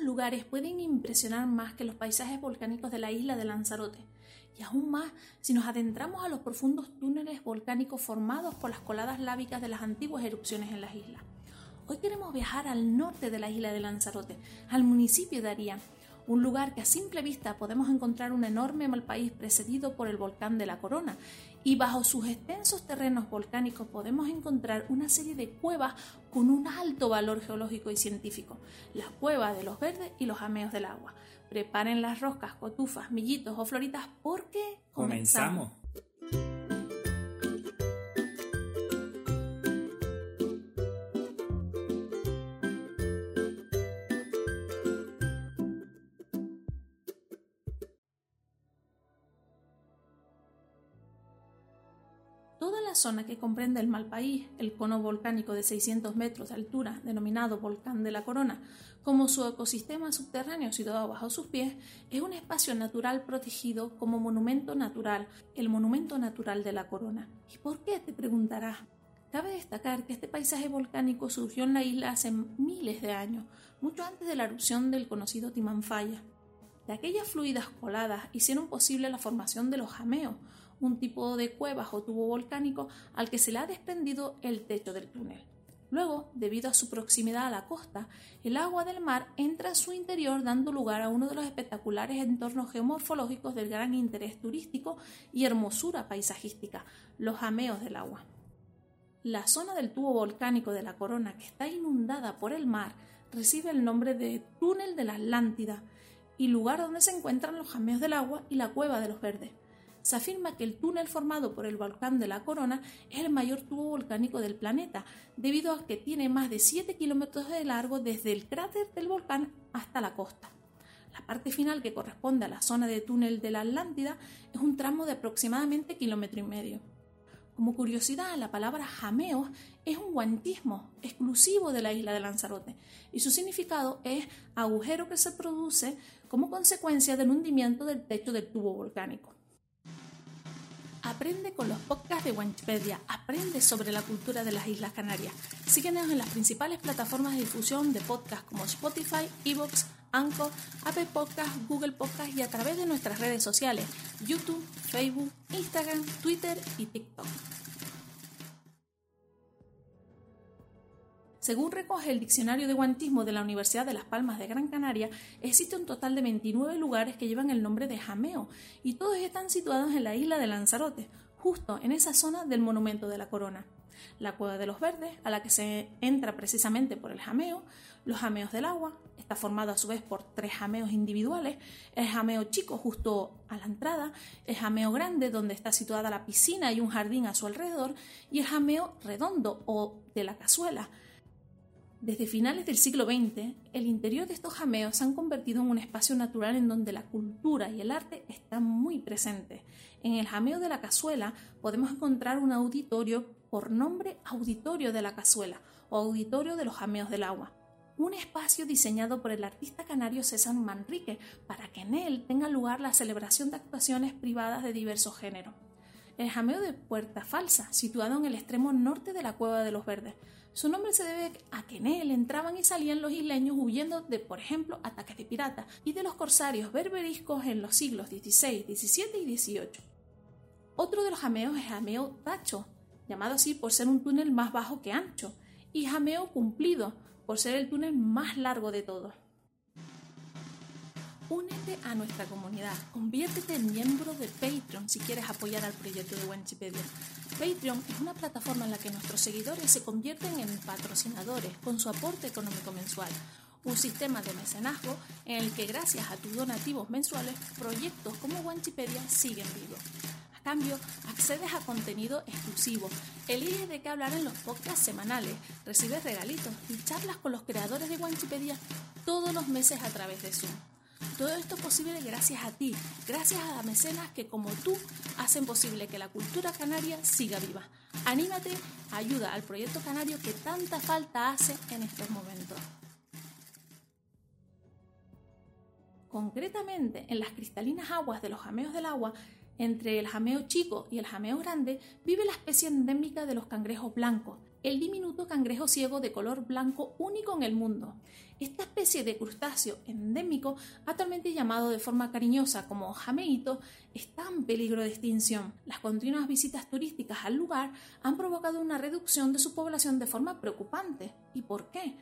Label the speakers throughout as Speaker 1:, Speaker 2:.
Speaker 1: lugares pueden impresionar más que los paisajes volcánicos de la isla de Lanzarote, y aún más si nos adentramos a los profundos túneles volcánicos formados por las coladas lábicas de las antiguas erupciones en las islas. Hoy queremos viajar al norte de la isla de Lanzarote, al municipio de Arián, un lugar que a simple vista podemos encontrar un enorme país precedido por el volcán de la Corona, y bajo sus extensos terrenos volcánicos podemos encontrar una serie de cuevas con un alto valor geológico y científico, las cuevas de los verdes y los ameos del agua. Preparen las roscas, cotufas, millitos o floritas porque
Speaker 2: comenzamos.
Speaker 1: Zona que comprende el Malpaís, el cono volcánico de 600 metros de altura, denominado Volcán de la Corona, como su ecosistema subterráneo situado bajo sus pies, es un espacio natural protegido como monumento natural, el Monumento Natural de la Corona. ¿Y por qué? te preguntarás. Cabe destacar que este paisaje volcánico surgió en la isla hace miles de años, mucho antes de la erupción del conocido Timanfaya. De aquellas fluidas coladas hicieron posible la formación de los jameos, un tipo de cuevas o tubo volcánico al que se le ha desprendido el techo del túnel. Luego, debido a su proximidad a la costa, el agua del mar entra en su interior dando lugar a uno de los espectaculares entornos geomorfológicos del gran interés turístico y hermosura paisajística, los jameos del agua. La zona del tubo volcánico de la corona que está inundada por el mar recibe el nombre de Túnel de la Atlántida y lugar donde se encuentran los jameos del agua y la cueva de los verdes se afirma que el túnel formado por el volcán de la Corona es el mayor tubo volcánico del planeta, debido a que tiene más de 7 kilómetros de largo desde el cráter del volcán hasta la costa. La parte final, que corresponde a la zona de túnel de la Atlántida, es un tramo de aproximadamente kilómetro y medio. Como curiosidad, la palabra jameos es un guantismo exclusivo de la isla de Lanzarote y su significado es agujero que se produce como consecuencia del hundimiento del techo del tubo volcánico. Aprende con los podcasts de Wikipedia. Aprende sobre la cultura de las Islas Canarias. Síguenos en las principales plataformas de difusión de podcasts como Spotify, Evox, Anchor, Apple Podcasts, Google Podcasts y a través de nuestras redes sociales, YouTube, Facebook, Instagram, Twitter y TikTok. Según recoge el Diccionario de Guantismo de la Universidad de Las Palmas de Gran Canaria, existe un total de 29 lugares que llevan el nombre de Jameo y todos están situados en la isla de Lanzarote, justo en esa zona del Monumento de la Corona. La Cueva de los Verdes, a la que se entra precisamente por el jameo, los jameos del agua, está formado a su vez por tres jameos individuales, el jameo chico justo a la entrada, el jameo grande donde está situada la piscina y un jardín a su alrededor, y el jameo redondo o de la cazuela, desde finales del siglo XX, el interior de estos jameos se han convertido en un espacio natural en donde la cultura y el arte están muy presentes. En el jameo de la cazuela podemos encontrar un auditorio por nombre Auditorio de la Cazuela o Auditorio de los Jameos del Agua, un espacio diseñado por el artista canario César Manrique para que en él tenga lugar la celebración de actuaciones privadas de diversos géneros. El jameo de Puerta Falsa, situado en el extremo norte de la Cueva de los Verdes, su nombre se debe a que en él entraban y salían los isleños huyendo de, por ejemplo, ataques de piratas y de los corsarios berberiscos en los siglos XVI, XVII y XVIII. Otro de los jameos es Jameo Tacho, llamado así por ser un túnel más bajo que ancho, y Jameo Cumplido, por ser el túnel más largo de todos. Únete a nuestra comunidad, conviértete en miembro de Patreon si quieres apoyar al proyecto de Wikipedia. Patreon es una plataforma en la que nuestros seguidores se convierten en patrocinadores con su aporte económico mensual. Un sistema de mecenazgo en el que gracias a tus donativos mensuales, proyectos como Wikipedia siguen vivos. A cambio, accedes a contenido exclusivo, eliges de qué hablar en los podcasts semanales, recibes regalitos y charlas con los creadores de Wikipedia todos los meses a través de Zoom. Todo esto es posible gracias a ti, gracias a las mecenas que como tú hacen posible que la cultura canaria siga viva. Anímate, ayuda al proyecto canario que tanta falta hace en estos momentos. Concretamente, en las cristalinas aguas de los jameos del agua, entre el jameo chico y el jameo grande, vive la especie endémica de los cangrejos blancos, el diminuto cangrejo ciego de color blanco único en el mundo. Esta especie de crustáceo endémico, actualmente llamado de forma cariñosa como jameito, está en peligro de extinción. Las continuas visitas turísticas al lugar han provocado una reducción de su población de forma preocupante. ¿Y por qué?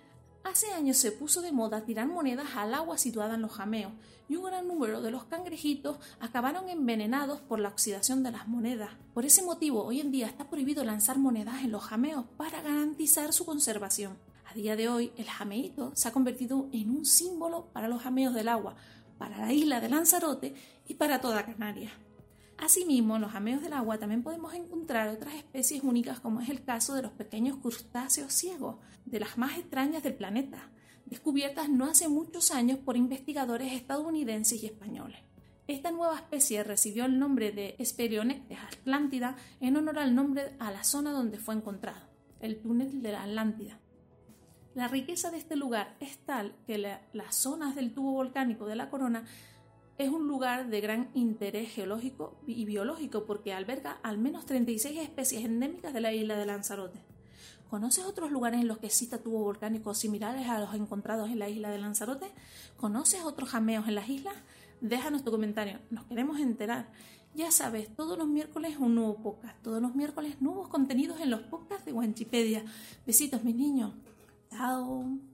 Speaker 1: Hace años se puso de moda tirar monedas al agua situada en los jameos y un gran número de los cangrejitos acabaron envenenados por la oxidación de las monedas. Por ese motivo, hoy en día está prohibido lanzar monedas en los jameos para garantizar su conservación. A día de hoy, el jameito se ha convertido en un símbolo para los jameos del agua, para la isla de Lanzarote y para toda Canarias. Asimismo, en los jameos del agua también podemos encontrar otras especies únicas como es el caso de los pequeños crustáceos ciegos, de las más extrañas del planeta, descubiertas no hace muchos años por investigadores estadounidenses y españoles. Esta nueva especie recibió el nombre de Sperionectes atlántida en honor al nombre a la zona donde fue encontrado, el túnel de la Atlántida. La riqueza de este lugar es tal que las zonas del tubo volcánico de la corona es un lugar de gran interés geológico y biológico porque alberga al menos 36 especies endémicas de la isla de Lanzarote. ¿Conoces otros lugares en los que exista tubo volcánicos similares a los encontrados en la isla de Lanzarote? ¿Conoces otros jameos en las islas? Déjanos tu comentario, nos queremos enterar. Ya sabes, todos los miércoles un nuevo podcast, todos los miércoles nuevos contenidos en los podcasts de Wikipedia. Besitos, mis niños. Chao.